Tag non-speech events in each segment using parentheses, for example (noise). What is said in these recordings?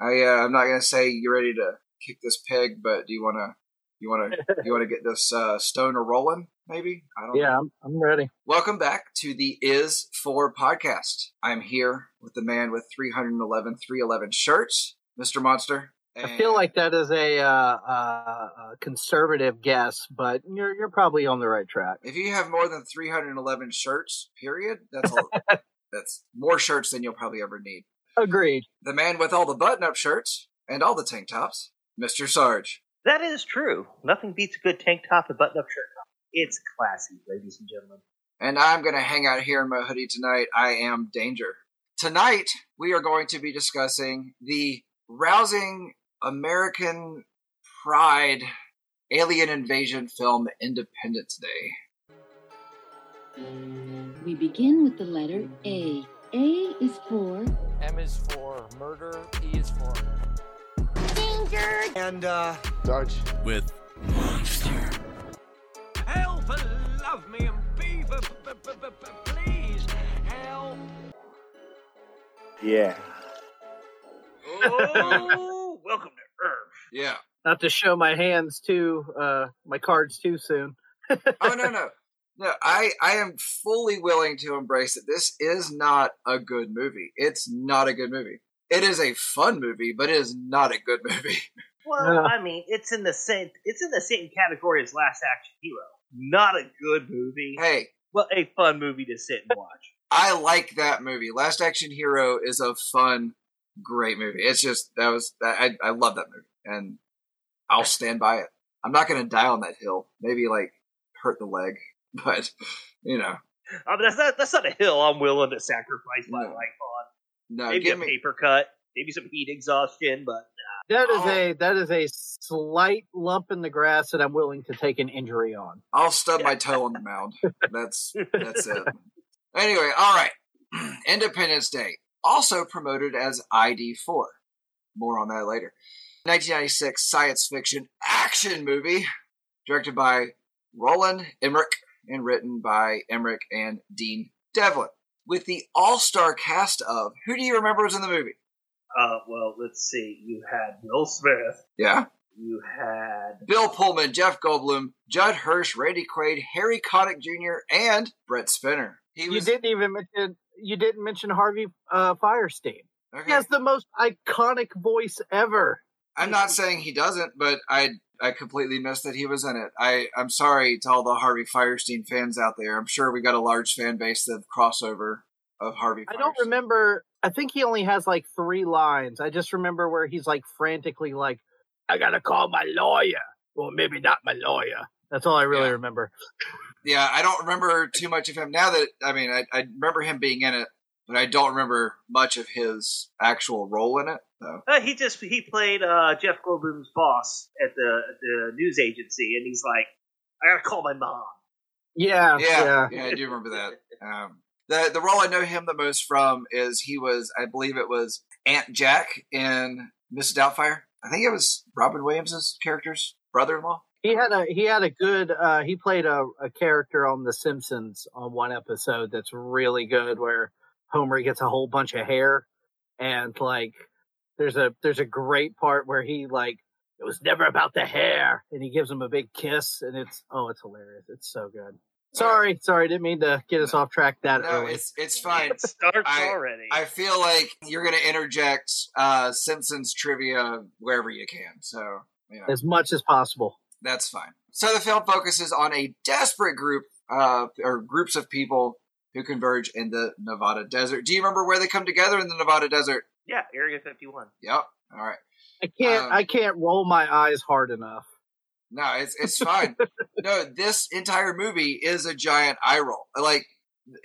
I uh, I'm not gonna say you're ready to kick this pig, but do you wanna you wanna (laughs) you wanna get this uh, stoner rolling? Maybe I don't. Yeah, know. I'm, I'm ready. Welcome back to the Is For podcast. I'm here with the man with 311 311 shirts, Mr. Monster. I feel like that is a, uh, uh, conservative guess, but you're you're probably on the right track. if you have more than 311 shirts, period, that's a, (laughs) that's more shirts than you'll probably ever need. Agreed. The man with all the button-up shirts and all the tank tops, Mr. Sarge. That is true. Nothing beats a good tank top and button up shirt. It's classy, ladies and gentlemen. and I'm going to hang out here in my hoodie tonight. I am Danger. Tonight, we are going to be discussing the rousing American pride alien invasion film Independence Day. We begin with the letter A. A is for M is for murder, E is for Danger. And, uh, Sarge. with monster. help and love me and be b- b- b- b- b- please help. Yeah. Oh, (laughs) welcome to Earth. Yeah. Not to show my hands too, uh, my cards too soon. (laughs) Oh no no no! I I am fully willing to embrace it. This is not a good movie. It's not a good movie. It is a fun movie, but it is not a good movie. (laughs) Well, Yeah. I mean, it's in the same it's in the same category as Last Action Hero. Not a good movie, Hey, but a fun movie to sit and watch. I like that movie. Last Action Hero is a fun, great movie. It's just that was I I love that movie, and I'll stand by it. I'm not going to die on that hill. Maybe like hurt the leg, (laughs) but you know, I mean, that's not that's not a hill I'm willing to sacrifice my No. life on. no, maybe a me. paper cut, maybe some heat exhaustion, but That is Oh. a that is a slight lump in the grass that I'm willing to take an injury on. I'll stub my toe on the mound. (laughs) That's that's it. Anyway, all right. (clears throat) Independence Day, also promoted as ID4. More on that later. 1996 science fiction action movie, directed by Roland Emmerich and written by Emmerich and Dean Devlin, with the all-star cast of who do you remember was in the movie? uh, well, let's see. You had Will Smith. Yeah, You had Bill Pullman, Jeff Goldblum, Judd Hirsch, Randy Quaid, Harry Connick Jr., and Brent Spiner. He You didn't even mention you didn't mention Harvey uh, Fierstein. okay. He has the most iconic voice ever. I'm not saying he doesn't, but I I completely missed that he was in it. I I'm sorry to all the Harvey Fierstein fans out there. I'm sure we got a large fan base of crossover of Harvey. I don't remember. I think he only has like three lines. I just remember where he's like frantically like, "I gotta call my lawyer." Well, maybe not my lawyer. That's all I really Yeah. remember. Yeah, I don't remember too much of him now. That I mean, I, I remember him being in it, but I don't remember much of his actual role in it. So uh, he just he played uh, Jeff Goldblum's boss at the the news agency, and he's like, I gotta call my mom. Yeah, yeah, yeah. yeah, I do remember that. Um, the the role I know him the most from is he was, I believe it was Aunt Jack in Mrs. Doubtfire. I think it was Robin Williams' character's brother-in-law. He had a he had a good. uh He played a, a character on The Simpsons on one episode that's really good, where Homer gets a whole bunch of hair, and like there's a there's a great part where he like it was never about the hair, and he gives him a big kiss, and it's oh it's hilarious. It's so good. Sorry, sorry, didn't mean to get us off track that No, early. it's it's fine. It starts I- already. I feel like you're going to interject uh, Simpsons trivia wherever you can. So, you know, as much as possible. that's fine. So the film focuses on a desperate group uh, or groups of people who converge in the Nevada desert. Do you remember where they come together in the Nevada desert? Yeah, Area 51. Yep. All right. I can't Um, I can't roll my eyes hard enough. No, it's it's (laughs) fine. no, this entire movie is a giant eye roll. Like,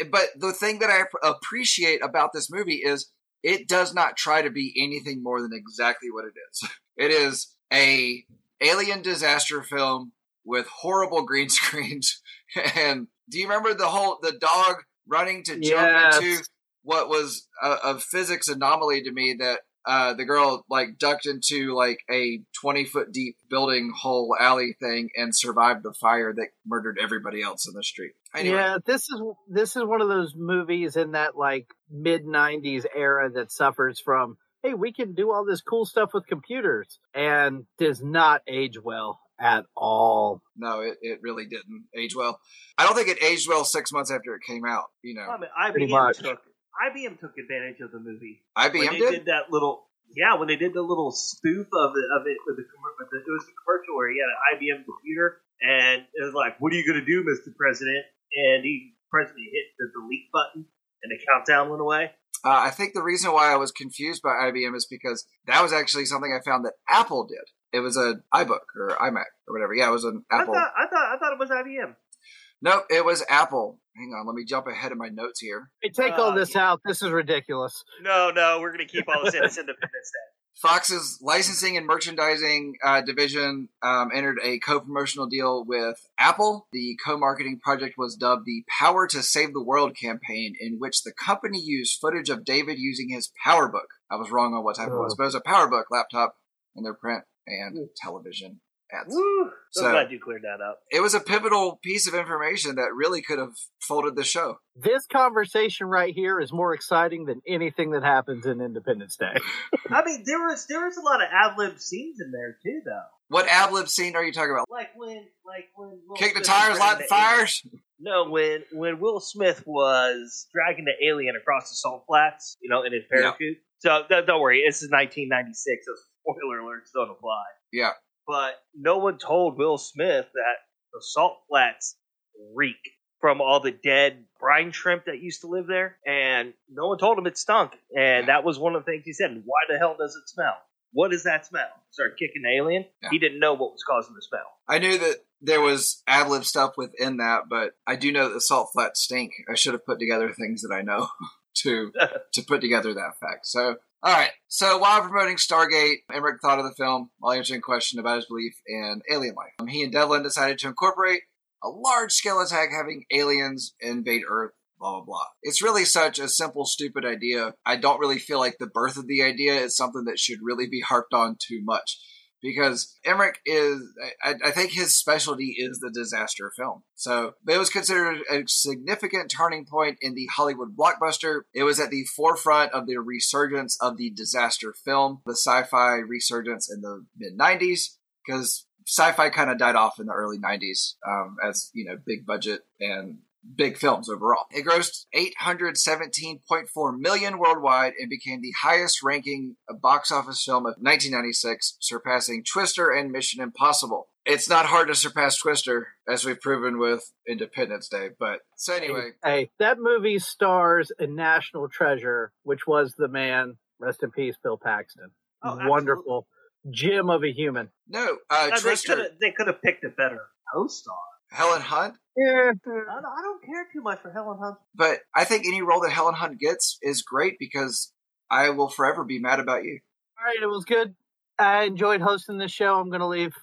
but the thing that I appreciate about this movie is it does not try to be anything more than exactly what it is. (laughs) It is a alien disaster film with horrible green (laughs) screens. And do you remember the whole the dog running to jump Yes. into what was a, a physics anomaly to me that uh, the girl like ducked into like a 20 foot deep building hole alley thing and survived the fire that murdered everybody else in the street. Anyway, Yeah, this is this is one of those movies in that like mid '90s era that suffers from hey, we can do all this cool stuff with computers, and does not age well at all. No, it, it really didn't age well. I don't think it aged well six months after it came out. You know, I mean, Pretty IBM much. took IBM took advantage of the movie. IBM when they did. did that little yeah when they did the little spoof of it of it with the, commer- with the it was the commercial where he had an IBM computer and it was like what are you gonna do Mr. President and he president hit the delete button and the countdown went away. Uh, I think the reason why I was confused by IBM is because that was actually something I found that Apple did. It was an iBook or iMac or whatever. Yeah, it was an I Apple. thought I thought I thought it was IBM. Nope, it was Apple. Hang on, let me jump ahead of my notes here. Hey, take all Uh, this out. This is ridiculous. No, no, we're gonna keep all this in. It's Independence Day. Fox's licensing and merchandising uh, division um, entered a co-promotional deal with Apple. The co-marketing project was dubbed the "Power to Save the World" campaign, in which the company used footage of David using his PowerBook. I was wrong on what type it was, but it was a PowerBook laptop in their print and television ads. Woo! So, So- glad you cleared that up. It was a pivotal piece of information that really could have folded the show. This conversation right here is more exciting than anything that happens in Independence Day. (laughs) I mean, there was there was a lot of ad lib scenes in there too, though. What ad lib scene are you talking about? Like when, like when Will Kick the Smith was tires, light the fires. (laughs) No, when when Will Smith was dragging the alien across the salt flats, you know, in his parachute. So th- don't worry, this is 1996. So spoiler alerts don't apply. Yeah. But no one told Will Smith that the salt flats reek from all the dead brine shrimp that used to live there, and no one told him it stunk. And that was one of the things he said. Why the hell does it smell? What is that smell? Started kicking the alien. Yeah. He didn't know what was causing the smell. I knew that there was ad lib stuff within that, but I do know that the salt flats stink. I should have put together things that I know (laughs) to (laughs) to put together that fact. So, all right. So while promoting Stargate, Emmerich thought of the film while answering a question about his belief in alien life. Um, he and Devlin decided to incorporate a large scale attack having aliens invade Earth. Blah blah blah. It's really such a simple, stupid idea. I don't really feel like the birth of the idea is something that should really be harped on too much because Emmerich is, I, I think his specialty is the disaster film. So it was considered a significant turning point in the Hollywood blockbuster. It was at the forefront of the resurgence of the disaster film, the sci fi resurgence in the mid 90s, because sci fi kind of died off in the early 90s um, as, you know, big budget and big films overall. It grossed 817.4 million worldwide and became the highest ranking box office film of 1996, surpassing Twister and Mission Impossible. It's not hard to surpass Twister, as we've proven with Independence Day. But so anyway, Hey, that movie stars a national treasure, which was the man, rest in peace, Bill Paxton. Oh, absolutely. Wonderful gem of a human. no, uh, No, they Twister, could they could have picked a better co-star. Helen Hunt. Yeah. I don't, care too much for Helen Hunt. But I think any role that Helen Hunt gets is great because I will forever be mad about you. All right, it was good. I enjoyed hosting this show. I'm going to leave.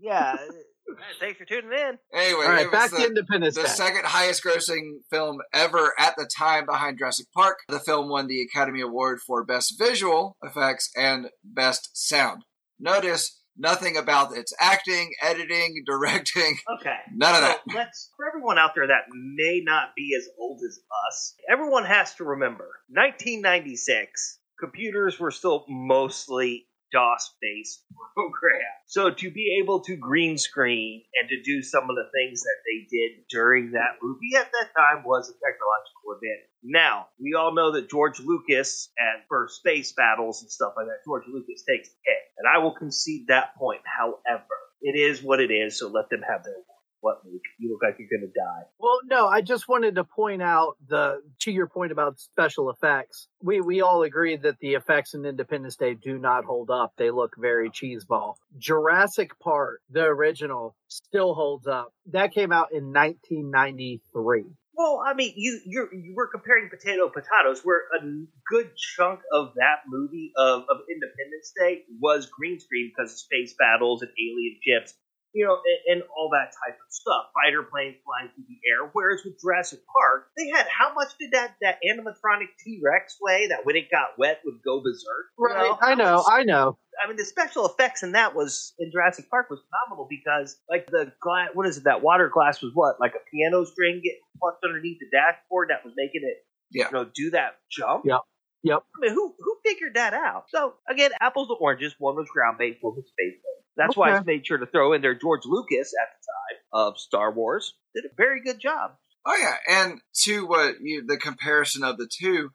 Yeah. (laughs) Thanks for tuning in. Anyway, All right, it back the- to Independence the Day. second highest grossing film ever at the time behind Jurassic Park. The film won the Academy Award for Best Visual Effects and Best Sound. Notice nothing about its acting, editing, (laughs) directing, Okay. none of So that. let's for everyone out there that may not be as old as us. Everyone has to remember, 1996, computers were still mostly DOS-based program. So to be able to green screen and to do some of the things that they did during that movie at that time was a technological advantage. Now, we all know that George Lucas and for space battles and stuff like that, George Lucas takes the cake. And I will concede that point. However, it is what it is, so let them have their what, Luke? You look like you're gonna die. Well, no, I just wanted to point out the to your point about special effects. We we all agree that the effects in Independence Day do not hold up. They look very cheeseball. Jurassic Park, the original, still holds up. That came out in 1993. Well, I mean, you you're you were comparing potato potatoes, where a good chunk of that movie of, of Independence Day was green screen because of space battles and alien ships, you know, and, and all that type of stuff. Fighter planes flying through the air. Whereas with Jurassic Park, they had how much did that that animatronic T Rex weigh that when it got wet would go berserk? You Right. I know. I know. I mean, the special effects in that was in Jurassic Park was phenomenal because, like, the glass, what is it? That water glass was what, like a piano string getting plucked underneath the dashboard that was making it, Yeah. you know, do that jump. Yeah. Yep. I mean, who who figured that out? So again, apples to oranges. One was ground based, one was space based. That's why I made sure to throw in there George Lucas at the time of Star Wars did a very good job. Oh yeah, and to what you the comparison of the two,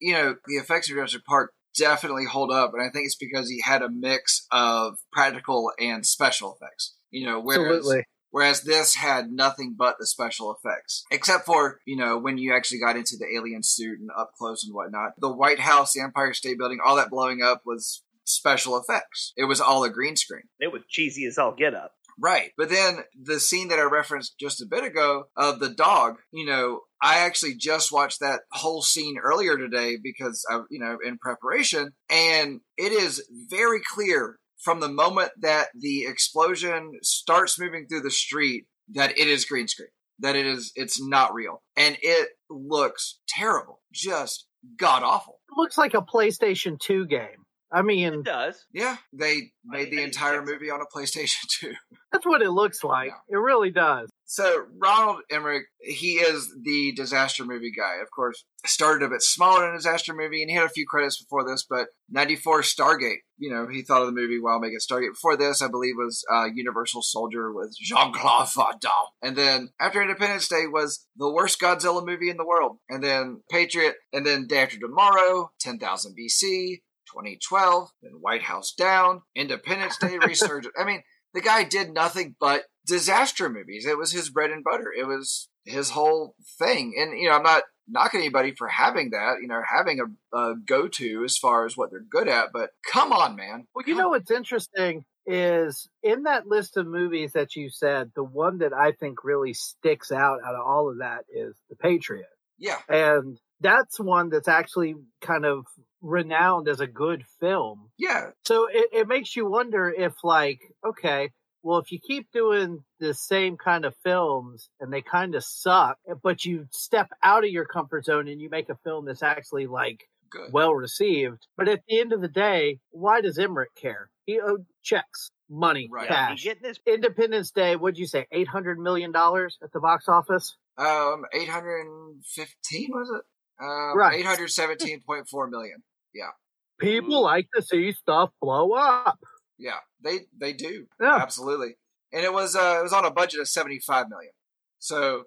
you know, the effects of Jurassic Park definitely hold up, and I think it's because he had a mix of practical and special effects. You know, whereas Absolutely. whereas this had nothing but the special effects, except for you know when you actually got into the alien suit and up close and whatnot. The White House, the Empire State Building, all that blowing up was special effects. It was all a green screen. It was cheesy as all get up. Right. But then the scene that I referenced just a bit ago of the dog, you know, I actually just watched that whole scene earlier today because I, you know, in preparation, and it is very clear from the moment that the explosion starts moving through the street that it is green screen, that it is, it's not real. And it looks terrible, just god awful. It looks like a PlayStation 2 game. I mean, It does. Yeah, they made the I- I- entire movie on a PlayStation (laughs) 2. that's what it looks like. It really does. So Ronald Emmerich, he is the disaster movie guy. Of course, started a bit smaller in a disaster movie, and he had a few credits before this. But '94 Stargate, you know, he thought of the movie while making Stargate. Before this, I believe was uh, Universal Soldier with Jean Claude Van Damme. And then after Independence Day was the worst Godzilla movie in the world. And then Patriot, and then Day After Tomorrow, 10,000 BC, 2012, then White House Down, Independence Day Resurgence. I mean, the guy did nothing but disaster movies. It was his bread and butter. It was his whole thing. And, you know, I'm not knocking anybody for having that, you know, having a, a go to as far as what they're good at, but come on, man. Well, you know what's interesting is in that list of movies that you said, the one that I think really sticks out out of all of that is The Patriot. Yeah. And that's one that's actually kind of renowned as a good film. Yeah. So it, it makes you wonder if, like, okay, well, if you keep doing the same kind of films and they kind of suck, but you step out of your comfort zone and you make a film that's actually like Good. well received. But at the end of the day, why does Emmerich care? He owed checks, money, Right. Cash. he getting his Independence Day, what'd you say, eight hundred million dollars at the box office? Um, 815 was it? Um, Right. 817.4 million. Yeah. People like to see stuff blow up. Yeah, they they do Yeah. absolutely, and it was uh it was on a budget of 75 million, so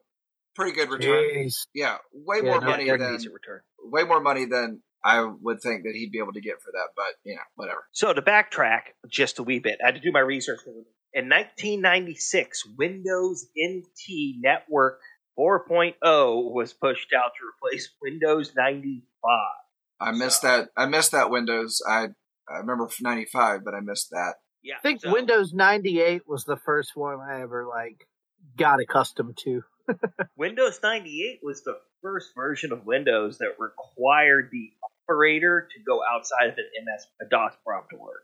pretty good return. Jeez. Yeah, way Yeah, more no, money than return. way more money than I would think that he'd be able to get for that. But you know, whatever. So to backtrack just a wee bit, I had to do my research. In 1996, Windows NT Network 4.0 was pushed out to replace Windows 95. I missed that. I missed that Windows. I I remember 95, but I missed that. Yeah, I think so- Windows ninety eight was the first one I ever like got accustomed to. (laughs) Windows 98 was the first version of Windows that required the operator to go outside of an MS a DOS prompt to work.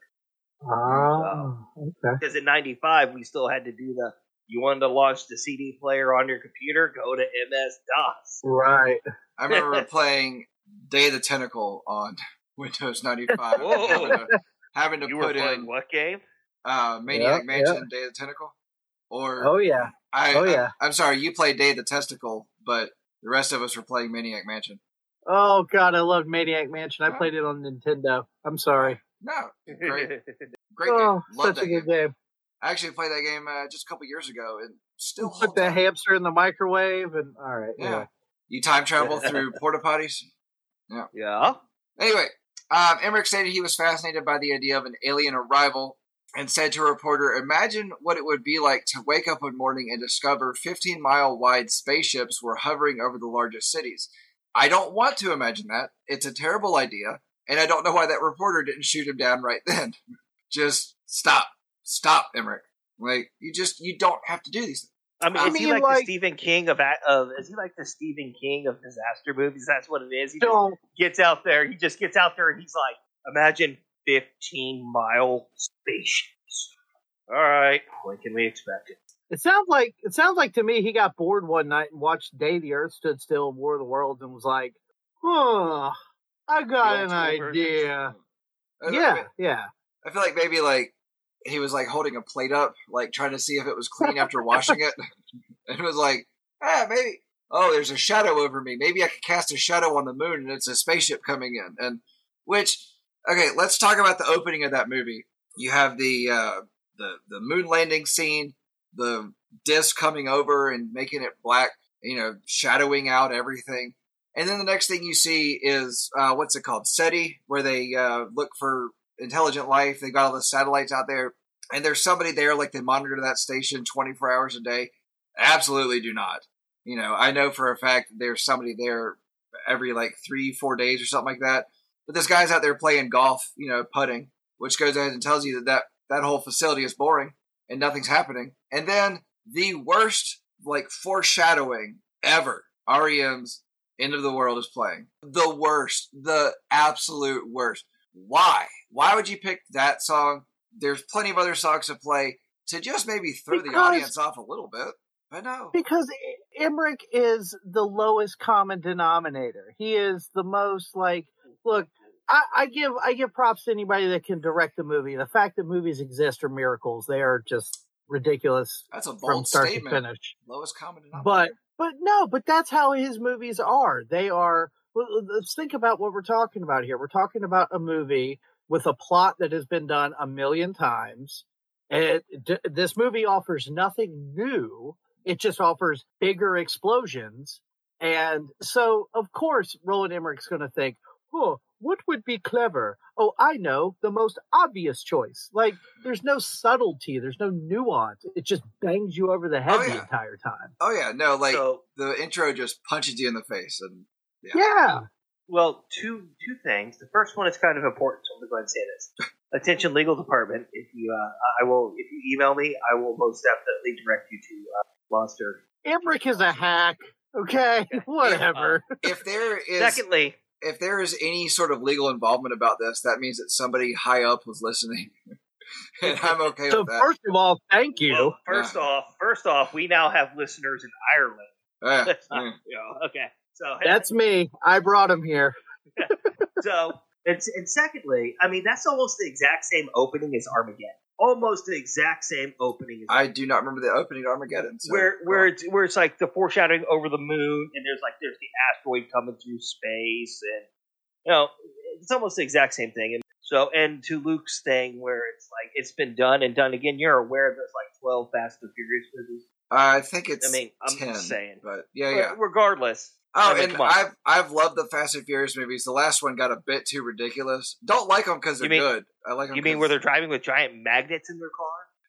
Oh, okay. Because in 95, we still had to do the you wanted to launch the CD player on your computer, go to MS DOS. Right. I remember (laughs) playing Day of the Tentacle on (laughs) Windows 95. Whoa. having to, having to You put playing in what game? uh, Maniac Yeah, Mansion, Day of the Tentacle, or Oh yeah. I, oh, yeah. I, am sorry, you played Day of the Testicle, but the rest of us were playing Maniac Mansion. Oh god, I loved Maniac Mansion. I played it on Nintendo. I'm sorry. No, great, (laughs) great oh, game. Love such that a good game. game. I actually played that game uh, just a couple years ago, and still Put the up. hamster in the microwave and all right. Yeah, anyway. you time travel through porta potties. Yeah. Yeah. Anyway, um, Emmerich stated he was fascinated by the idea of an alien arrival and said to a reporter, Imagine what it would be like to wake up one morning and discover 15 mile wide spaceships were hovering over the largest cities. I don't want to imagine that. It's a terrible idea, and I don't know why that reporter didn't shoot him down right then. (laughs) just stop. Stop, Emmerich. Like, you just, you don't have to do these things. I mean, I is he mean, like, the Stephen King of of? Is he like the Stephen King of disaster movies? That's what it is. He just Don't gets out there. He just gets out there and he's like, imagine fifteen mile spaceships. All right, when can we expect it? it sounds like it sounds like to me he got bored one night and watched Day the Earth Stood Still and War of the Worlds and was like, Huh, I got an old school version. idea. I- I Yeah, mean, yeah. I feel like maybe like he was like holding a plate up, like trying to see if it was clean after washing it, (laughs) and it was like, ah, maybe oh, there's a shadow over me. Maybe I could cast a shadow on the moon and it's a spaceship coming in. And which, okay, let's talk about the opening of that movie. You have the uh, the the moon landing scene, the disc coming over and making it black, you know, shadowing out everything. And then the next thing you see is uh, what's it called, SETI, where they uh, look for intelligent life. They got all the satellites out there, and there's somebody there like they monitor that station 24 hours a day. Absolutely do not. You know, I know for a fact there's somebody there every like three, four days or something like that. But this guy's out there playing golf, you know, putting, which goes ahead and tells you that that, that whole facility is boring and nothing's happening. And then the worst like foreshadowing ever. REM's End of the World is playing. The worst, the absolute worst. Why? Why would you pick that song? There's plenty of other songs to play to just maybe throw the audience off a little bit. But no. because I- Emmerich is the lowest common denominator. He is the most like look. I, I give I give props to anybody that can direct a movie. The fact that movies exist are miracles. They are just ridiculous That's a from bold start statement. to finish. Lowest common denominator. But but no, but that's how his movies are. They are. Well, Let's think about what we're talking about here. We're talking about a movie with a plot that has been done a million times. And d- this movie offers nothing new. It just offers bigger explosions. And so, of course, Roland Emmerich's going to think, oh, what would be clever? Oh, I know, the most obvious choice. Like, there's no subtlety, there's no nuance. It just bangs you over the head Oh, the entire time. oh yeah, no, like so, the intro just punches you in the face, and Yeah. well, two two things. The first one is kind of important, so I'm going to go ahead and say this. Attention, legal department. If you, uh, I will, if you email me, I will most definitely direct you to uh, Monster. Emmerich is a hack. Okay, (laughs) whatever. if there is Secondly, if there is any sort of legal involvement about this, that means that somebody high up was listening, (laughs) and I'm okay so with that. first of all, thank you. well, first off, first off, we now have listeners in Ireland. Yeah, (laughs) yeah. Yeah, okay. So That's me. I brought him here. (laughs) so and, and secondly, I mean that's almost the exact same opening as Armageddon. Almost the exact same opening as I do not remember the opening to Armageddon. So, where where it's where it's like the foreshadowing over the moon, and there's like there's the asteroid coming through space, and you know it's almost the exact same thing. And so, and to Luke's thing, where it's like it's been done and done again. You're aware there's like twelve Fast and Furious movies. I think it's I mean, I'm ten, just saying. but yeah, yeah. Regardless, Oh, I mean, and. I've I've loved the Fast and Furious movies. The last one got a bit too ridiculous. Don't like them because they're You mean- good. I like them. you mean where they're driving with giant magnets in their car?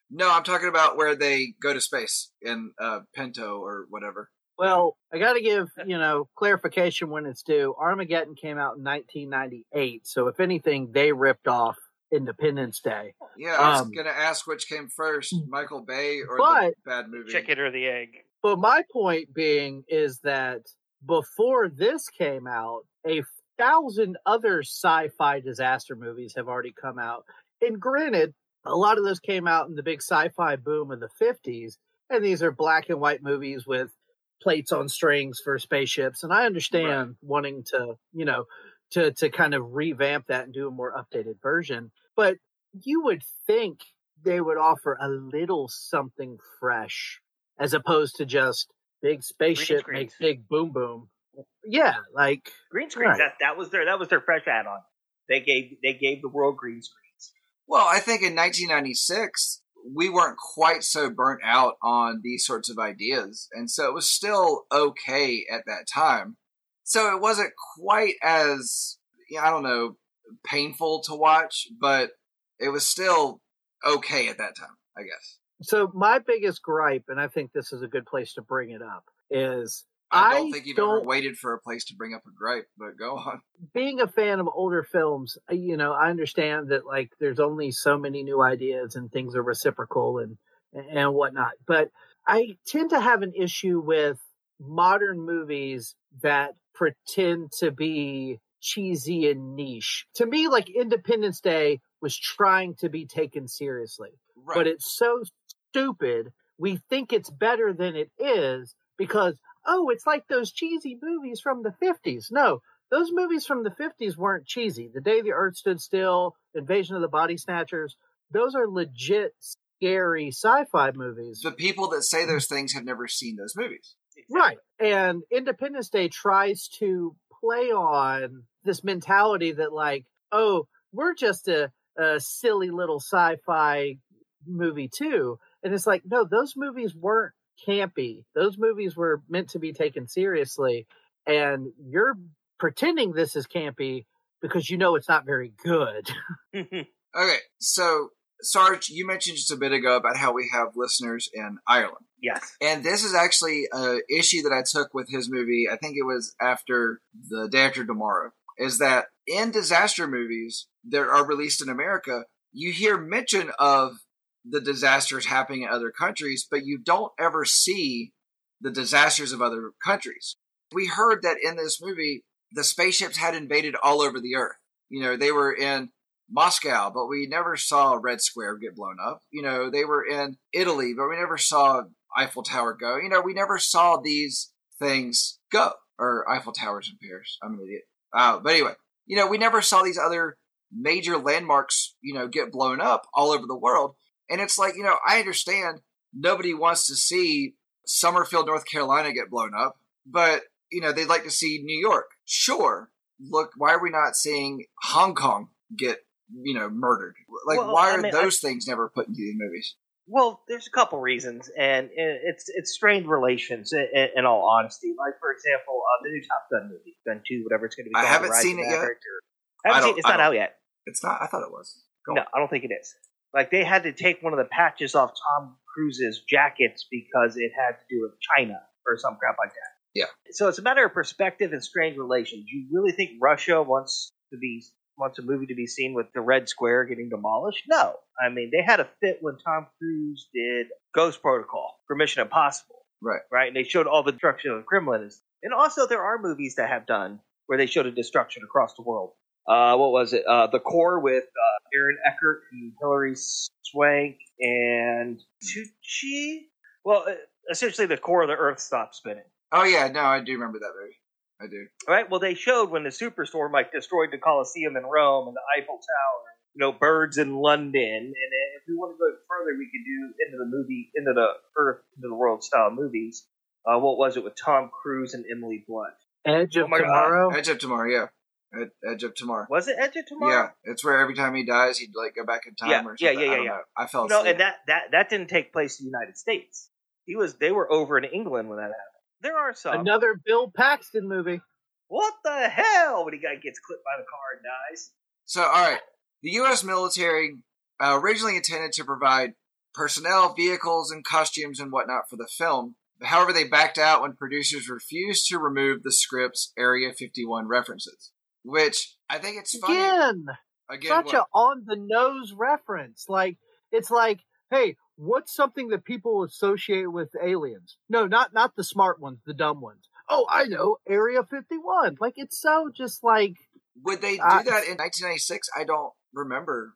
No, I'm talking about where they go to space in uh, Pinto or whatever. Well, I got to give you know clarification when it's due. Armageddon came out in 1998, so if anything, they ripped off Independence Day. Yeah, I was Um, gonna ask which came first, Michael Bay or But- the bad movie. Chicken or the egg? But my point being is that before this came out, a thousand other sci-fi disaster movies have already come out. And granted, a lot of those came out in the big sci-fi boom of the 50s, and these are black and white movies with plates on strings for spaceships. And I understand wanting to, you know, to to kind of revamp that and do a more updated version. But you would think they would offer a little something fresh as opposed to just big spaceship screens. make big boom boom. Yeah, like Green screens. Right. That that was their that was their fresh add on. They gave they gave the world green screens. Well, I think in 1996 we weren't quite so burnt out on these sorts of ideas, and so it was still okay at that time. So it wasn't quite as I don't know painful to watch, but it was still okay at that time, I guess. So my biggest gripe, and I think this is a good place to bring it up, is I don't I think you've don't- ever waited for a place to bring up a gripe, but go on. being a fan of older films, uh, you know, I understand that like there's only so many new ideas and things are reciprocal and and whatnot. But I tend to have an issue with modern movies that pretend to be cheesy and niche. To me, like Independence Day was trying to be taken seriously Right. but it's so stupid. We think it's better than it is because, oh, it's like those cheesy movies from the 50s. No, those movies from the 50s weren't cheesy. The Day the Earth Stood Still, Invasion of the Body Snatchers, those are legit scary sci fi movies. the people that say those things have never seen those movies. Right. And Independence Day tries to play on this mentality that, like, oh, we're just a, a silly little sci fi movie, too. And it's like, no, those movies weren't campy. Those movies were meant to be taken seriously. And you're pretending this is campy because you know it's not very good. (laughs) Mm-hmm. Okay, so Sarge, you mentioned just a bit ago about how we have listeners in Ireland. yes. And this is actually an issue that I took with his movie. I think it was after the day after tomorrow. Is that in disaster movies that are released in America, you hear mention of the disasters happening in other countries, but you don't ever see the disasters of other countries. We heard that in this movie, the spaceships had invaded all over the earth. You know, they were in Moscow, but we never saw Red Square get blown up. You know, they were in Italy, but we never saw Eiffel Tower go. You know, we never saw these things go. Or Eiffel Towers in Paris. I'm an idiot. Uh, but anyway, you know, we never saw these other major landmarks, you know, get blown up all over the world. And it's like, you know, I understand nobody wants to see Summerfield, North Carolina get blown up, but, you know, they'd like to see New York. Sure. Look, why are we not seeing Hong Kong get, you know, murdered? Like, Well, why I are mean, those things never put into the movies? Well, there's a couple reasons, and it's it's strained relations. In, in all honesty, like for example, uh, the new Top Gun movie, Gun Two, whatever it's going to be. I haven't Rise seen it yet. Or- I I haven't don't- seen, it's I not out yet. It's not, I thought it was. Go No, on. I don't think it is. Like they had to take one of the patches off Tom Cruise's jackets because it had to do with China or some crap like that. Yeah. So it's a matter of perspective and strained relations. You really think Russia wants to be wants a movie to be seen with the Red Square getting demolished? No. I mean, they had a fit when Tom Cruise did Ghost Protocol for Mission Impossible. Right. Right, and they showed all the destruction of the Kremlin. And also, there are movies that have done where they showed a destruction across the world. Uh, what was it? Uh, the Core with uh, Aaron Eckhart and Hilary Swank and Tucci. Well, uh, essentially, the core of the Earth stopped spinning. Oh, yeah, no, I do remember that movie. I do. Right. Well, they showed when the superstorm like destroyed the Colosseum in Rome and the Eiffel Tower. You know, birds in London, and if we want to go further, we could do into the movie, into the Earth, into the world style movies. Uh, what was it with Tom Cruise and Emily Blunt? Edge Oh of God. Tomorrow. Edge of Tomorrow, yeah. Ed- Edge of Tomorrow. Was it Edge of Tomorrow? Yeah, it's where every time he dies, he'd like go back in time Yeah, or yeah, something. yeah, I yeah, don't yeah. I fell No, and that, that that didn't take place in the United States. He was they were over in England when that happened. There are some. Another Bill Paxton movie. What the hell? When he guy gets clipped by the car and dies. So, all right, the U.S. military uh, originally intended to provide personnel, vehicles, and costumes and whatnot for the film. However, they backed out when producers refused to remove the script's Area 51 references. Which I think it's funny. Again, Again, such what- a on the nose reference. Like it's like, hey, what's something that people associate with aliens? No, not not the smart ones, the dumb ones. Oh, I know, Area 51. Like it's so just like would they do uh, that in 1996? I don't remember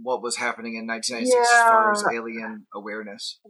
what was happening in 1996 as far as alien awareness.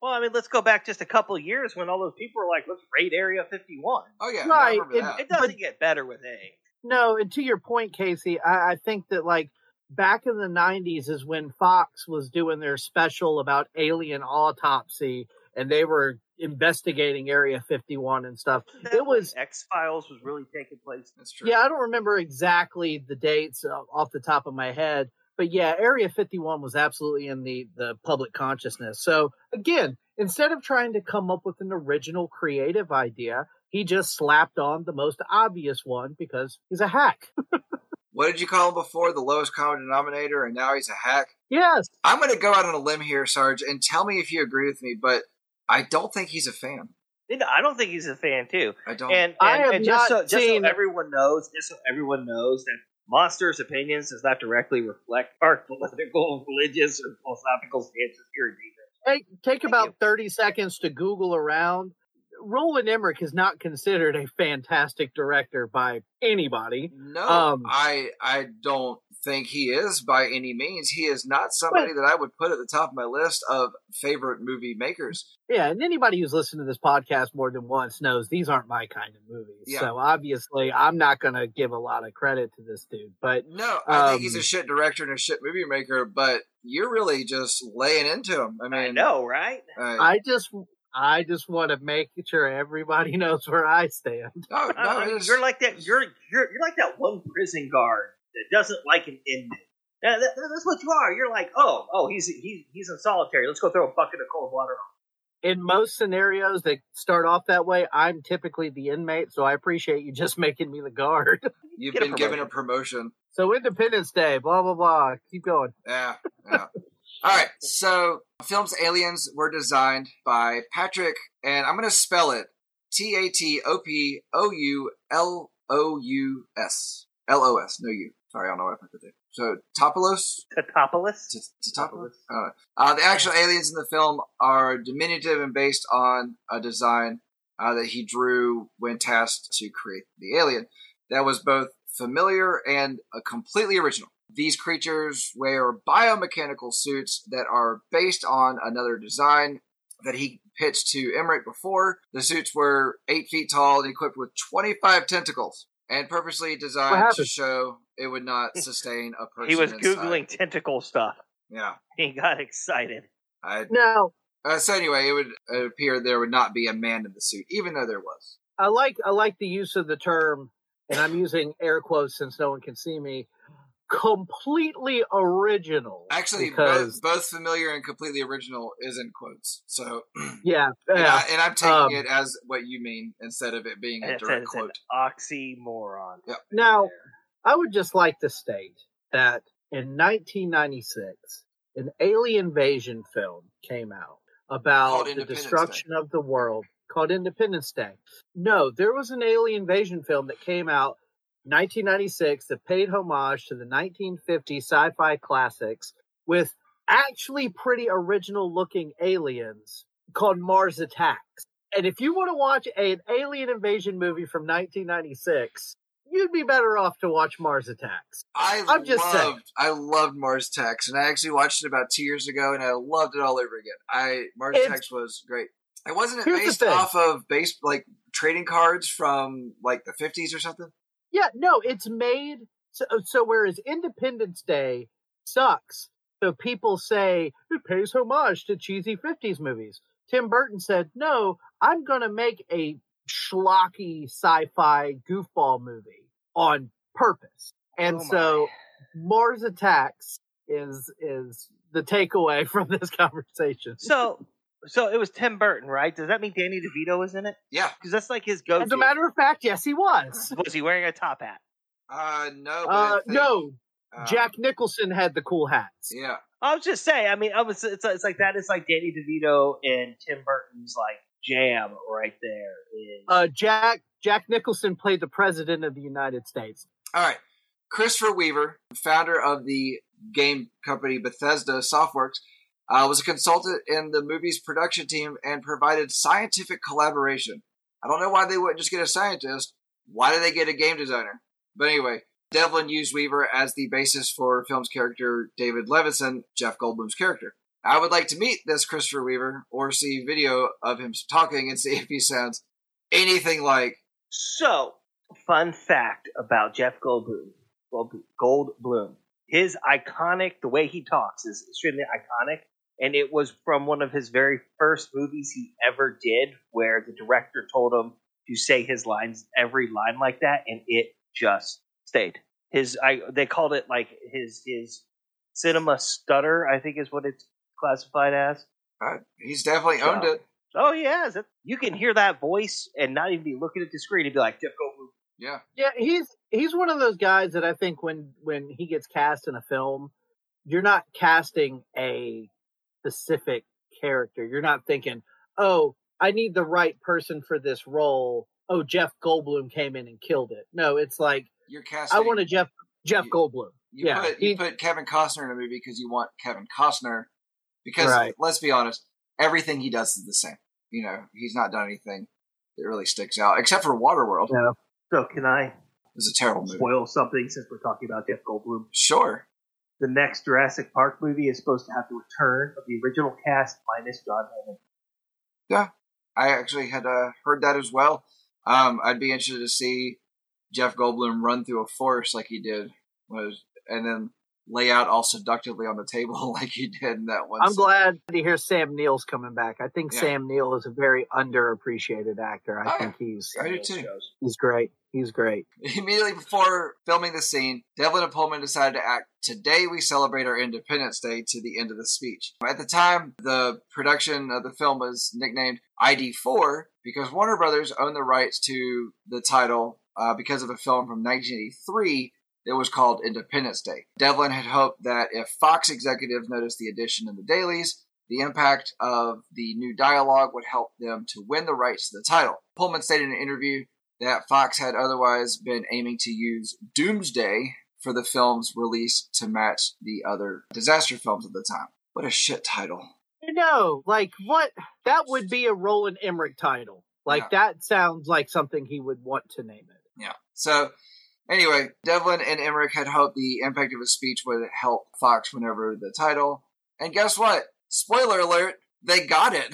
Well, I mean, let's go back just a couple of years when all those people were like, "Let's raid Area 51." Oh yeah, Right, I remember that. It doesn't get better with A. No, and to your point, Casey, I, I think that like back in the '90s is when Fox was doing their special about alien autopsy, and they were investigating Area 51 and stuff. It was X Files was really taking place. That's true. yeah, I don't remember exactly the dates uh, off the top of my head, but yeah, Area 51 was absolutely in the the public consciousness. So again, instead of trying to come up with an original creative idea, he just slapped on the most obvious one because he's a hack. (laughs) What did you call him before? The lowest common denominator, and now he's a hack. yes. I'm going to go out on a limb here, Sarge, and tell me if you agree with me, but I don't think he's a fan. I don't think he's a fan too. I don't. And, and, I have and just, so, not just so everyone knows, just so everyone knows that Monster's opinions does not directly reflect our (laughs) political, religious, or philosophical stances here in David. Take, take Thank about you. 30 seconds to Google around. Roland Emmerich is not considered a fantastic director by anybody. no, um, I I don't think he is by any means. He is not somebody that I would put at the top of my list of favorite movie makers. Yeah, and anybody who's listened to this podcast more than once knows these aren't my kind of movies. Yeah. So obviously, I'm not going to give a lot of credit to this dude. But No, I think he's a Um, shit director and a shit movie maker, but you're really just laying into him. I mean, I know, right? uh, I just I just want to make sure everybody (laughs) knows where I stand. (laughs) No, no, Uh, it's- you're like that. You're you're you're like that one prison guard that doesn't like an inmate. Yeah, that, that's what you are. You're like, oh, oh, he's he's he's in solitary. Let's go throw a bucket of cold water on. In most scenarios that start off that way, I'm typically the inmate, so I appreciate you just (laughs) making me the guard. you've get a been given a promotion. so Independence Day, blah blah blah. Keep going. Yeah, yeah. All right, so film's aliens were designed by Patrick, and I'm going to spell it T A T O P O U L O U S. L O S, no U. Sorry, I don't know what I put there. So, Topolos? Tatopoulos. T- Tatopoulos? Uh, uh, the actual aliens in the film are diminutive and based on a design uh, that he drew when tasked to create the alien that was both familiar and uh, completely original. These creatures wear biomechanical suits that are based on another design that he pitched to Emmerich before. The suits were eight feet tall and equipped with 25 tentacles and purposely designed to show it would not (laughs) sustain a person. He was inside. googling tentacle stuff. Yeah. He got excited. I, Now, uh, so anyway, it would appear there would not be a man in the suit, even though there was. I like I like the use of the term, and I'm using air quotes since no one can see me. Completely original. Actually, because both, both familiar and completely original is in quotes. So, yeah, (clears throat) yeah. and, yeah. I, am taking Um, it as what you mean instead of it being a It's, direct it's an quote. oxymoron. Yeah. Now, I would just like to state that in 1996, an alien invasion film came out about the Independence destruction of the world called Independence Day. No, there was an alien invasion film that came out 1996 that paid homage to the 1950 sci-fi classics with actually pretty original looking aliens called Mars Attacks. And if you want to watch a- an alien invasion movie from 1996, you'd be better off to watch Mars Attacks. I I'm just loved, saying. I loved Mars Attacks, and I actually watched it about two years ago, and I loved it all over again. I Mars It's- Attacks was great. It wasn't it based off of base like trading cards from like the fifties or something. Yeah, no, it's made so, uh, so whereas Independence Day sucks, so people say it pays homage to cheesy 50s movies. Tim Burton said, "No, I'm going to make a schlocky sci-fi goofball movie on purpose." And Oh so Mars Attacks is is the takeaway (laughs) from this conversation. So, so it was Tim Burton, right? Does that mean Danny DeVito was in it? Yeah. Because that's like his go-to. As a matter of fact, yes, he was. (laughs) was he wearing a top hat? Uh, no. Uh, think, no, uh, Jack Nicholson had the cool hats. Yeah. I was just saying. I mean, I was. It's, it's like that. It's like Danny DeVito and Tim Burton's like jam right there. Is Uh, Jack Jack Nicholson played the president of the United States. All right. Christopher Weaver, founder of the game company Bethesda Softworks, uh, was a consultant in the movie's production team and provided scientific collaboration. I don't know why they wouldn't just get a scientist. Why did they get a game designer? But anyway, Devlin used Weaver as the basis for film's character David Levinson, Jeff Goldblum's character. I would like to meet this Christopher Weaver or see video of him talking and see (laughs) if he sounds anything like so. Fun fact about Jeff Goldblum. Goldblum. His iconic, the way he talks is extremely iconic, and it was from one of his very first movies he ever did, where the director told him to say his lines, every line like that, and it just stayed. His, I, they called it like his his cinema stutter, I think is what it's classified as. uh, he's definitely owned So- it. Oh yeah, is it- you can hear that voice and not even be looking at the screen and be like Jeff Goldblum. Yeah. Yeah, he's he's one of those guys that I think when when he gets cast in a film, you're not casting a specific character. You're not thinking, "Oh, I need the right person for this role." Oh, Jeff Goldblum came in and killed it. No, it's like You're casting. I want a Jeff Jeff You- Goldblum. You yeah, put he- you put Kevin Costner in a movie because you want Kevin Costner. Because Right. let's be honest, everything he does is the same. You know, he's not done anything that really sticks out, except for Waterworld. Yeah. So can I It was a terrible movie. spoil something since we're talking about Jeff Goldblum? Sure. The next Jurassic Park movie is supposed to have the return of the original cast minus John Hammond. Yeah, I actually had uh, heard that as well. Um, I'd be interested to see Jeff Goldblum run through a forest like he did, was and then lay out all seductively on the table (laughs) like he did in that one. I'm scene. glad to hear Sam Neill's coming back. I think Yeah. Sam Neill is a very underappreciated actor. I Oh, think he's I do too. Shows. he's great. He's great. (laughs) Immediately before filming the scene, Devlin and Pullman decided to act Today We Celebrate Our Independence Day to the end of the speech. At the time, the production of the film was nicknamed ID4 because Warner Brothers owned the rights to the title uh, because of a film from 1983 that was called Independence Day. Devlin had hoped that if Fox executives noticed the addition in the dailies, the impact of the new dialogue would help them to win the rights to the title. Pullman stated in an interview that Fox had otherwise been aiming to use Doomsday for the film's release to match the other disaster films of the time. What a shit title. No, like what? That would be a Roland Emmerich title. Like that sounds like something he would want to name it. Yeah. So, anyway, Devlin and Emmerich had hoped the impact of his speech would help Fox whenever the title. And guess what? Spoiler alert, they got it.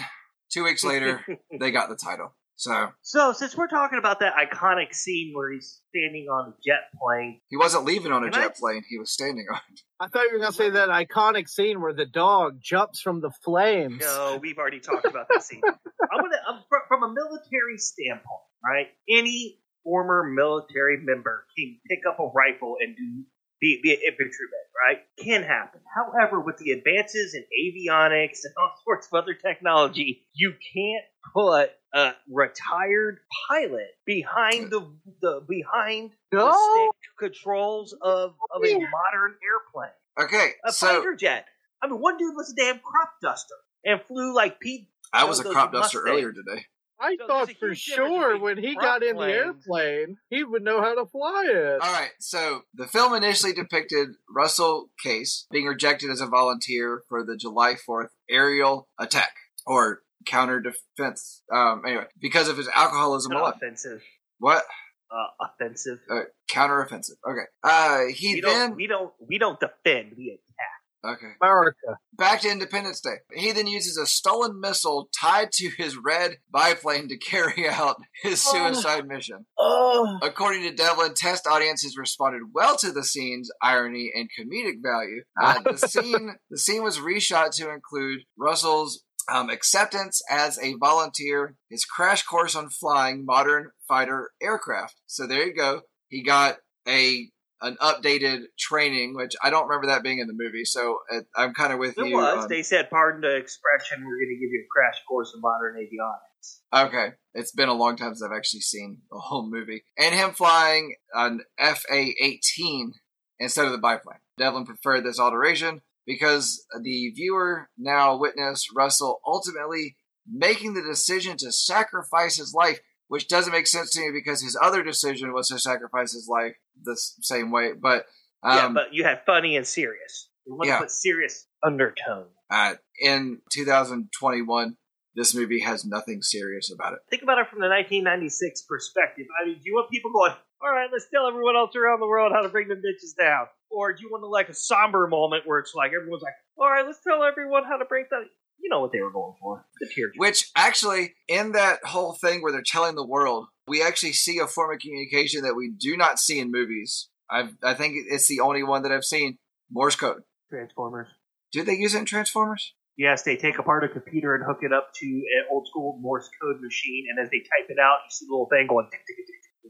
Two weeks later, (laughs) they got the title. So, So, since we're talking about that iconic scene where he's standing on a jet plane, he wasn't leaving on a Can I- jet plane, he was standing on it. I thought you were gonna say that iconic scene where the dog jumps from the flames. no, we've already talked about that scene. (laughs) I'm gonna, I'm, from a military standpoint, right? Any former military member can pick up a rifle and do be, be an infantryman, right? Can happen. However, with the advances in avionics and all (laughs) sorts of other technology, you can't put a retired pilot behind the the behind the stick controls of, of a modern airplane. Okay, A so fighter jet. I mean, one dude was a damn crop duster and flew like Pete. I was a crop duster Mustang. earlier today. I So thought for sure when he prop got in the airplane, he would know how to fly it. All right, so the film initially depicted Russell Case being rejected as a volunteer for the July 4th aerial attack or counter defense. Um, anyway, because of his alcoholism Not alone. offensive. What? Uh, offensive. Uh, counter offensive. Okay. Uh, he we then. don't. We don't. We don't defend. We attack. Okay. America. Back to Independence Day. He then uses a stolen missile tied to his red biplane to carry out his Oh. suicide mission. Oh, According to Devlin, test audiences responded well to the scene's irony and comedic value. Uh, the (laughs) scene, the scene was reshot to include Russell's um, acceptance as a volunteer, his crash course on flying modern fighter aircraft. So there you go. He got a an updated training, which I don't remember that being in the movie. So uh, I'm kind of with There you. was. on- They said, "Pardon the expression. We're going to give you a crash course in modern avionics." Okay, it's been a long time since I've actually seen the whole movie. And him flying an FA 18 instead of the biplane. Devlin preferred this alteration because the viewer now witnessed Russell ultimately making the decision to sacrifice his life, which doesn't make sense to me because his other decision was to sacrifice his life the same way. But um, yeah, but you had funny and serious. You want yeah. to put serious undertone. uh, in 2021, this movie has nothing serious about it. Think about it from the 1996 perspective. I mean, do you want people going, all right, let's tell everyone else around the world how to bring the bitches down? Or do you want to like a somber moment where it's like everyone's like, all right, let's tell everyone how to break that? You know what they were going for. The tear. Which actually, in that whole thing where they're telling the world, we actually see a form of communication that we do not see in movies. I've, I think it's the only one that I've seen. Morse code. Transformers. Do they use it in Transformers? Yes, they take apart a computer and hook it up to an old school Morse code machine, and as they type it out, you see the little thing going. tick, tick,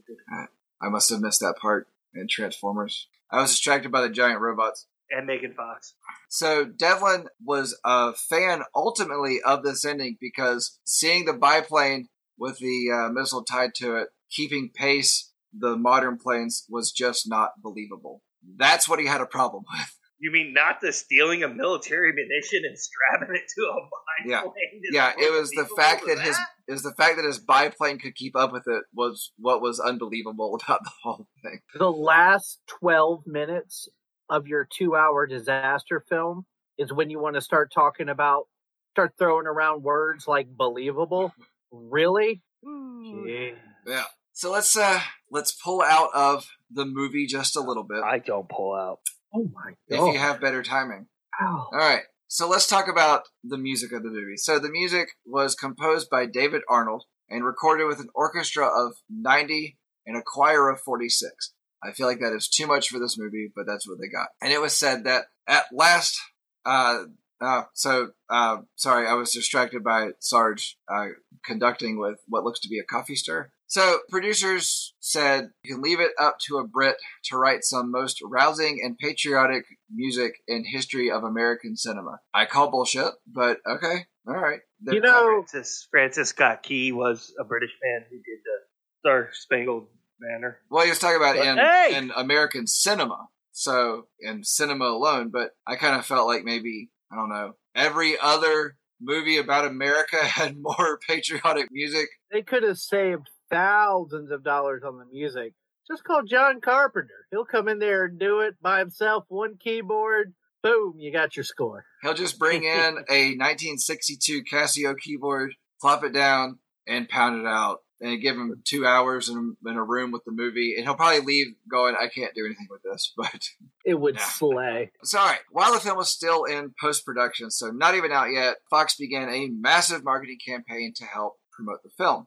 tick. I must have missed that part in Transformers. I was distracted by the giant robots. And Megan Fox. So Devlin was a fan ultimately of this ending because seeing the biplane with the uh, missile tied to it, keeping pace the modern planes was just not believable. That's what he had a problem (laughs) with. You mean not the stealing of military munition and strapping it to a (laughs) Yeah. biplane? is Yeah, it was the fact than that his it was the fact that his biplane could keep up with it was what was unbelievable (laughs) about the whole thing. the last 12 minutes of your two hour disaster film is when you want to start talking about, start throwing around words like believable. Really? Gee. Yeah. So let's uh let's pull out of the movie just a little bit I don't pull out. Oh my if you have better timing. Ow. All right. So let's talk about the music of the movie. So the music was composed by David Arnold and recorded with an orchestra of 90 and a choir of 46. I feel like that is too much for this movie, but that's what they got. And it was said that at last, uh, uh, so, uh, sorry, I was distracted by Sarge, uh, conducting with what looks to be a coffee stir. So, producers said you can leave it up to a Brit to write some most rousing and patriotic music in history of American cinema. I call bullshit, but okay, all right. You know, Francis Francis Scott Key was a British man who did the Star Spangled Banner. Well, he was talking about But in hey! in American cinema, so in cinema alone. But I kind of felt like maybe I don't know every other movie about America (laughs) had more (laughs) patriotic music. they could have saved thousands of dollars on the music. Just call John Carpenter. He'll come in there and do it by himself, one keyboard. Boom, you got your score. He'll just bring in (laughs) a 1962 Casio keyboard, plop it down, and pound it out. And give him two hours in, in a room with the movie, and he'll probably leave going, "I can't do anything with this." (laughs) But It would Yeah. slay. So, all right. While the film was still in post production, so not even out yet, Fox began a massive marketing campaign to help promote the film.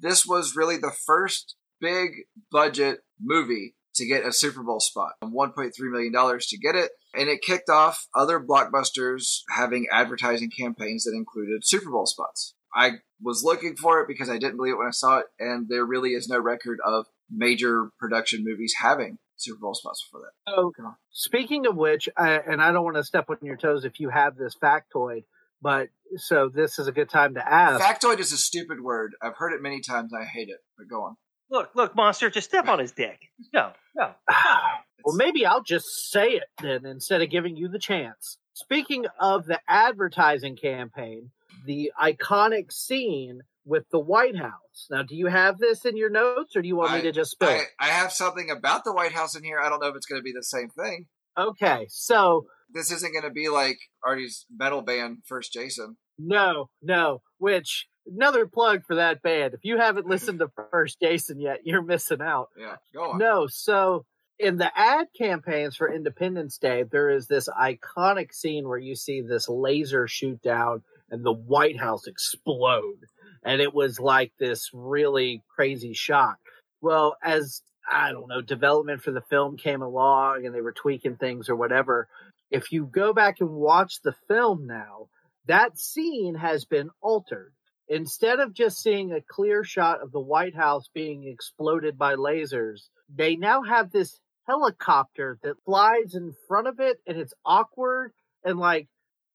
This was really the first big budget movie to get a Super Bowl spot $1.3 million to get it. And it kicked off other blockbusters having advertising campaigns that included Super Bowl spots. I was looking for it because I didn't believe it when I saw it, and there really is no record of major production movies having Super Bowl spots for that. So, Come on. speaking of which, I, and I don't want to step on your toes if you have this factoid, but so this is a good time to ask. Factoid is a stupid word. I've heard it many times. I hate it. But go on. Look, look, monster, just step on his dick. No, no. (sighs) well, maybe I'll just say it then instead of giving you the chance. Speaking of the advertising campaign, the iconic scene with the White House. Now, do you have this in your notes or do you want I- me to just spill I. I have something about the White House in here. I don't know if it's going to be the same thing. Okay, so This isn't going to be like Artie's metal band, First Jason. no, no, which another plug for that band. If you haven't listened to First Jason yet, you're missing out. Yeah, go on. No, so in the ad campaigns for Independence Day, there is this iconic scene where you see this laser shoot down and the White House explode. And it was like this really crazy shot. Well, as I don't know, development for the film came along and they were tweaking things or whatever. If you go back and watch the film now, that scene has been altered. Instead of just seeing a clear shot of the White House being exploded by lasers, they now have this helicopter that flies in front of it and it's awkward and like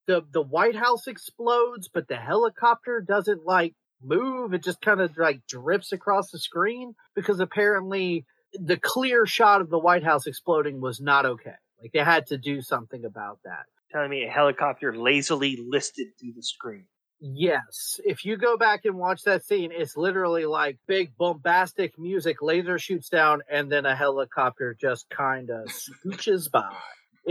the the White House explodes, but the helicopter doesn't like move. It just kind of like drifts across the screen because apparently the clear shot of the White House exploding was not okay. Like they had to do something about that. Telling me a helicopter lazily listed through the screen. Yes. If you go back and watch that scene, it's literally like big bombastic music, laser shoots down, and then a helicopter just kind of scooches by.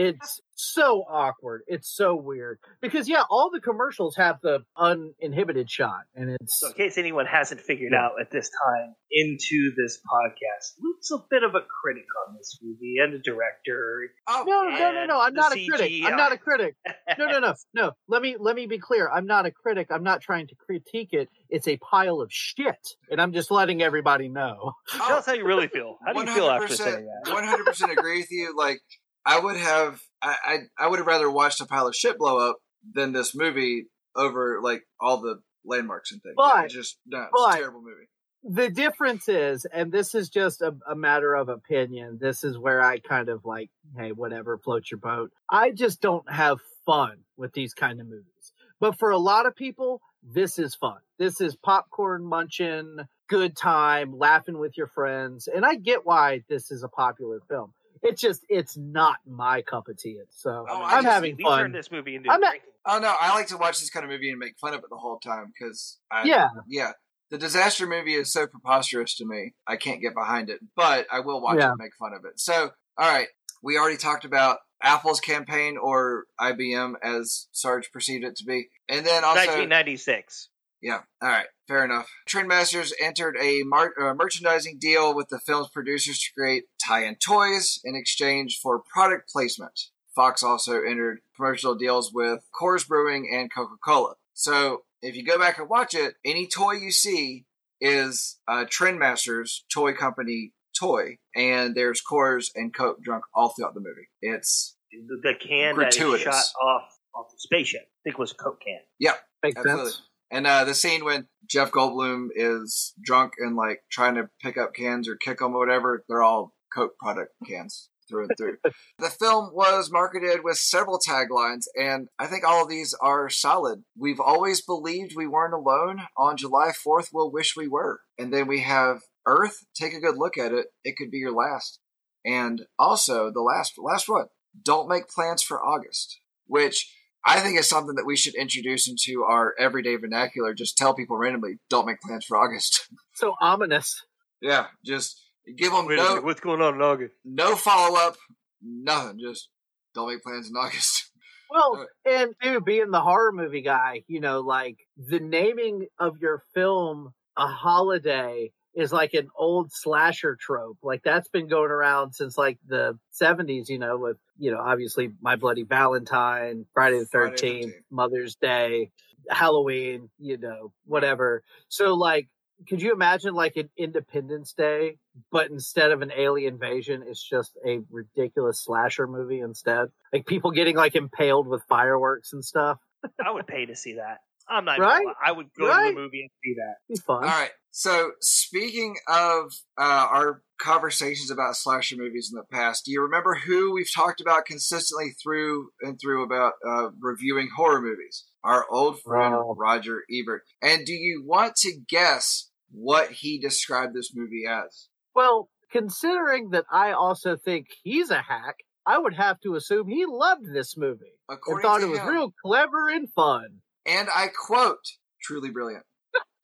It's so awkward. It's so weird. Because, yeah, all the commercials have the uninhibited shot, and it's. So, in case anyone hasn't figured Yeah. out at this time into this podcast, Luke's a bit of a critic on this movie and a director. Oh, No, no, no, no. I'm not a critic. I'm not a critic. No, no, no, (laughs) no. Let me let me be clear. I'm not a critic. I'm not trying to critique it. It's a pile of shit, and I'm just letting everybody know. Tell us how you really feel. How do you feel after saying that? One hundred percent agree with you. Like I would have, I, I, I would have rather watched a pile of shit blow up than this movie over like all the landmarks and things. But- it's just no, it's but- a terrible movie. the difference is, and this is just a, a matter of opinion. This is where I kind of like, hey, whatever, float your boat. I just don't have fun with these kind of movies. But for a lot of people, this is fun. This is popcorn munching, good time, laughing with your friends. And I get why this is a popular film. It's just, it's not my cup of tea. So Oh, I I'm just- having we fun. turned this movie into I'm a not- drinking. Oh no, I like to watch this kind of movie and make fun of it the whole time because Yeah. yeah. The disaster movie is so preposterous to me. I can't get behind it, but I will watch it and make fun of it. So, all right, we already talked about Apple's campaign or IBM as Sarge perceived it to be, and then also 1996. Yeah, all right, fair enough. Trendmasters entered a mar- uh, merchandising deal with the film's producers to create tie-in toys in exchange for product placement. Fox also entered promotional deals with Coors Brewing and Coca-Cola. So if you go back and watch it, any toy you see is uh, Trendmasters toy company toy, and there's Coors and Coke drunk all throughout the movie. It's The, the can that Gratuitous. is shot off off the spaceship. I think it was a Coke can. Yeah, Makes Absolutely. sense. And uh, the scene when Jeff Goldblum is drunk and like trying to pick up cans or kick them or whatever, they're all Coke product cans through and through. (laughs) the film was marketed with several taglines, and I think all of these are solid. We've always believed we weren't alone. On July 4th, we'll wish we were. And then we have Earth, take a good look at it. It could be your last. And also the last last one, don't make plans for August, which I think it's something that we should introduce into our everyday vernacular. Just tell people randomly, don't make plans for August. (laughs) So ominous. yeah, just give them Wait no what's going on in August? no follow up, nothing. Just don't make plans in August. (laughs) Well, uh, and dude, being the horror movie guy, you know, like the naming of your film a holiday is like an old slasher trope. Like that's been going around since like the 70s, you know, with, you know, obviously My Bloody Valentine, Friday the 13th, Friday the 13th. Mother's Day, Halloween, you know, whatever. So like could you imagine like an Independence Day, but instead of an alien invasion, it's just a ridiculous slasher movie instead? Like people getting like impaled with fireworks and stuff. I would pay to see that. I'm not. Right? Right? I would go to the movie and see that. Be fun. All right. So speaking of uh, our conversations about slasher movies in the past, do you remember who we've talked about consistently through and through about uh, reviewing horror movies? Our old friend Wow. Roger Ebert. And do you want to guess what he described this movie as? Well, considering that I also think he's a hack, I would have to assume he loved this movie and thought to it was him, real clever and fun. And I quote, "Truly brilliant."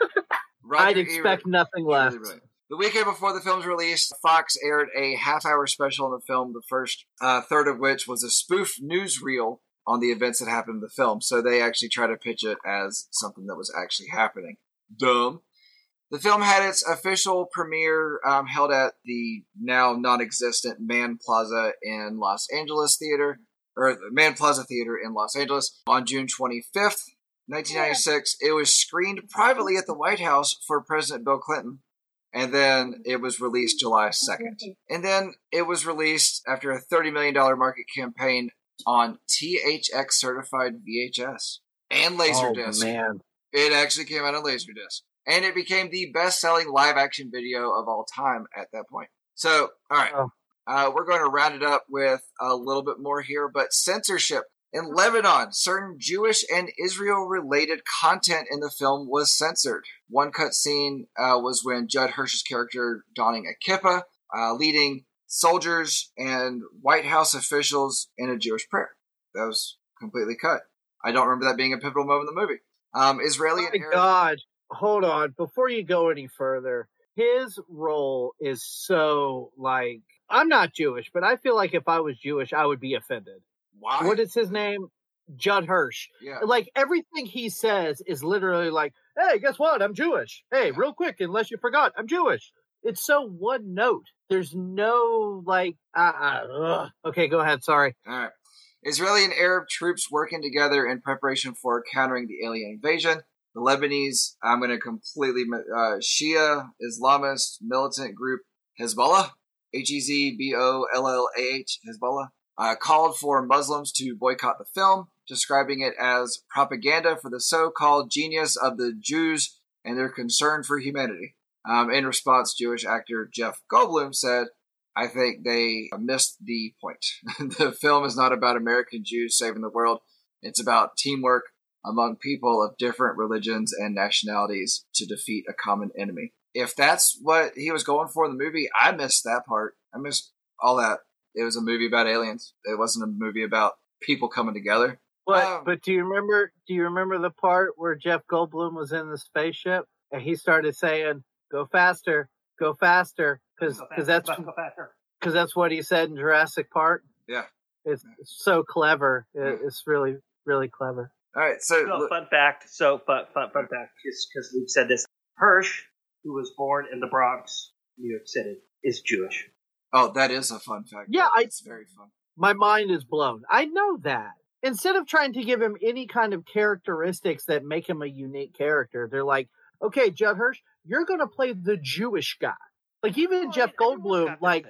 (laughs) Roger I'd Ebert- expect nothing less. The weekend before the film's release, Fox aired a half-hour special on the film, the first uh, third of which was a spoof newsreel on the events that happened in the film. So they actually try to pitch it as something that was actually happening. Dumb. The film had its official premiere um, held at the now non-existent Mann Plaza in Los Angeles Theater, or the Mann Plaza Theater in Los Angeles on June 25th, 1996. It was screened privately at the White House for President Bill Clinton, and then it was released July 2nd. And then it was released after a $30 million market campaign on THX certified VHS and Laserdisc. Oh man, It actually came out on Laserdisc. And it became the best selling live action video of all time at that point. So, all right. Oh. Uh, we're going to round it up with a little bit more here, but censorship. In Lebanon, certain Jewish and Israel related content in the film was censored. One cut scene uh, was when Judd Hirsch's character donning a kippah, uh, leading soldiers and White House officials in a Jewish prayer. That was completely cut. I don't remember that being a pivotal moment in the movie. Um, Israeli my Arab- God! Hold on, before you go any further, his role is so like I'm not Jewish, but I feel like if I was Jewish, I would be offended. Why? What is his name? Judd Hirsch. yeah. Like everything he says is literally like, "Hey, guess what? I'm Jewish. Hey, real quick, unless you forgot, I'm Jewish." It's so one note. There's no like, uh, uh, okay, go ahead. Sorry. All right. Israeli and Arab troops working together in preparation for countering the alien invasion. The Lebanese, I'm going to completely, uh, Shia Islamist militant group Hezbollah, H E Z B O L L A H, Hezbollah, uh, called for Muslims to boycott the film, describing it as propaganda for the so called genius of the Jews and their concern for humanity. Um, in response, Jewish actor Jeff Goldblum said, I think they missed the point. (laughs) the film is not about American Jews saving the world. It's about teamwork among people of different religions and nationalities to defeat a common enemy. If that's what he was going for in the movie, I missed that part. I missed all that. It was a movie about aliens. It wasn't a movie about people coming together. But Um, but do you remember? Do you remember the part where Jeff Goldblum was in the spaceship and he started saying, "Go faster, go faster," because because that's because that's what he said in Jurassic Park. Yeah. It's so clever. It, it's really really clever. All right, so So, fun fact. So, fun, fun, fun fact. Just cuz we've said this, Hirsch, who was born in the Bronx, New York City, is Jewish. Oh, that is a fun fact. Yeah, I- it's very fun. My mind is blown. I know that. Instead of trying to give him any kind of characteristics that make him a unique character, they're like, "Okay, Judd Hirsch, you're going to play the Jewish guy." Like even Well, Jeff everyone's Goldblum, got like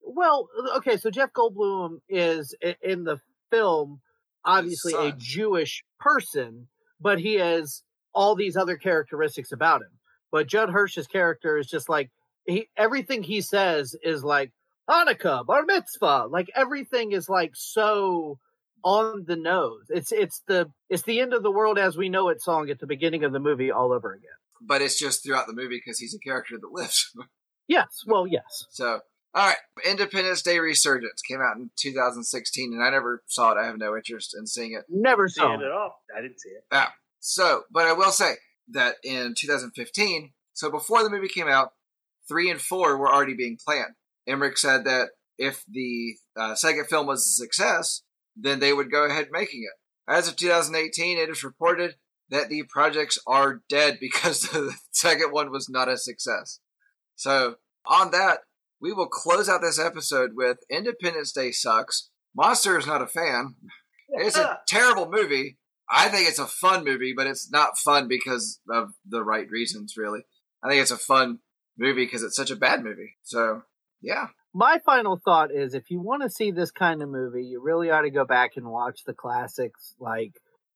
well, okay, so Jeff Goldblum is in the film obviously a. Jewish person, but he has all these other characteristics about him. But Judd Hirsch's character is just like he everything he says is like Hanukkah, Bar Mitzvah, like everything is like so on the nose. It's it's the it's the end of the world as we know it song at the beginning of the movie all over again. But it's just throughout the movie because he's a character that lives. (laughs) Yes, well, yes. so, all right. Independence Day Resurgence came out in 2016, and I never saw it. I have no interest in seeing it. Never See saw it it. at all. I didn't see it. Ah, so, but I will say that in 2015, so before the movie came out, three and four were already being planned. Emmerich said that if the uh, second film was a success, then they would go ahead making it. As of 2018, it is reported that the projects are dead (laughs) because the second one was not a success. So, on that, we will close out this episode with Independence Day sucks. Monster is not a fan. It's a (laughs) terrible movie. I think it's a fun movie, but it's not fun because of the right reasons, really. I think it's a fun movie because it's such a bad movie. So, yeah. my final thought is if you want to see this kind of movie, you really ought to go back and watch the classics like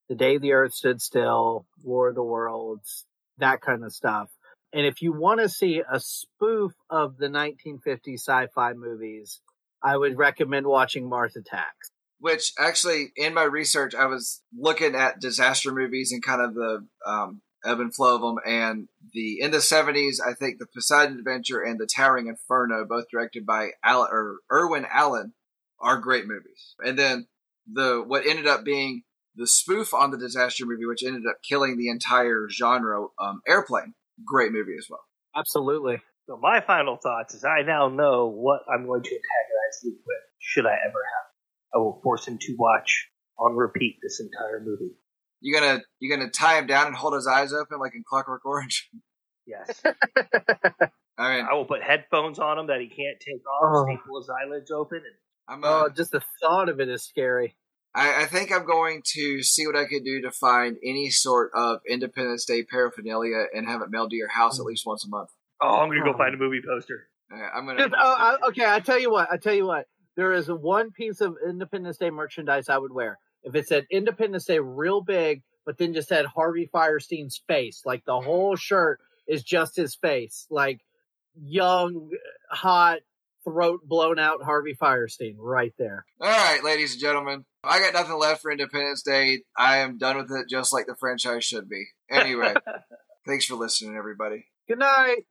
The Day the Earth Stood Still, War of the Worlds, that kind of stuff. And if you want to see a spoof of the 1950s sci-fi movies, I would recommend watching Mars Attacks. Which actually, in my research, I was looking at disaster movies and kind of the um, ebb and flow of them. And the in the seventies, I think the Poseidon Adventure and the Towering Inferno, both directed by Al- or Irwin Allen, are great movies. And then the what ended up being the spoof on the disaster movie, which ended up killing the entire genre, um, Airplane, great movie as well. Absolutely. So my final thoughts is I now know what I'm going to antagonize Luke with, should I ever have. I will force him to watch on repeat this entire movie. You gonna you gonna tie him down and hold his eyes open like in Clockwork Orange? (laughs) Yes. (laughs) I mean, I will put headphones on him that he can't take off, Oh. staple his eyelids open, and I'm uh, Oh, just the thought of it is scary. I, I think I'm going to see what I can do to find any sort of Independence Day paraphernalia and have it mailed to your house at least once a month. oh, I'm gonna go Oh. find a movie poster. Uh, I'm gonna. Just, oh, I, okay, I tell you what. I tell you what. There is one piece of Independence Day merchandise I would wear if it said Independence Day real big, but then just had Harvey Fierstein's face. Like the whole shirt is just his face, like young, hot, throat blown out Harvey Fierstein right there. All right, ladies and gentlemen, I got nothing left for Independence Day. I am done with it, just like the franchise should be. Anyway, (laughs) thanks for listening, everybody. Good night.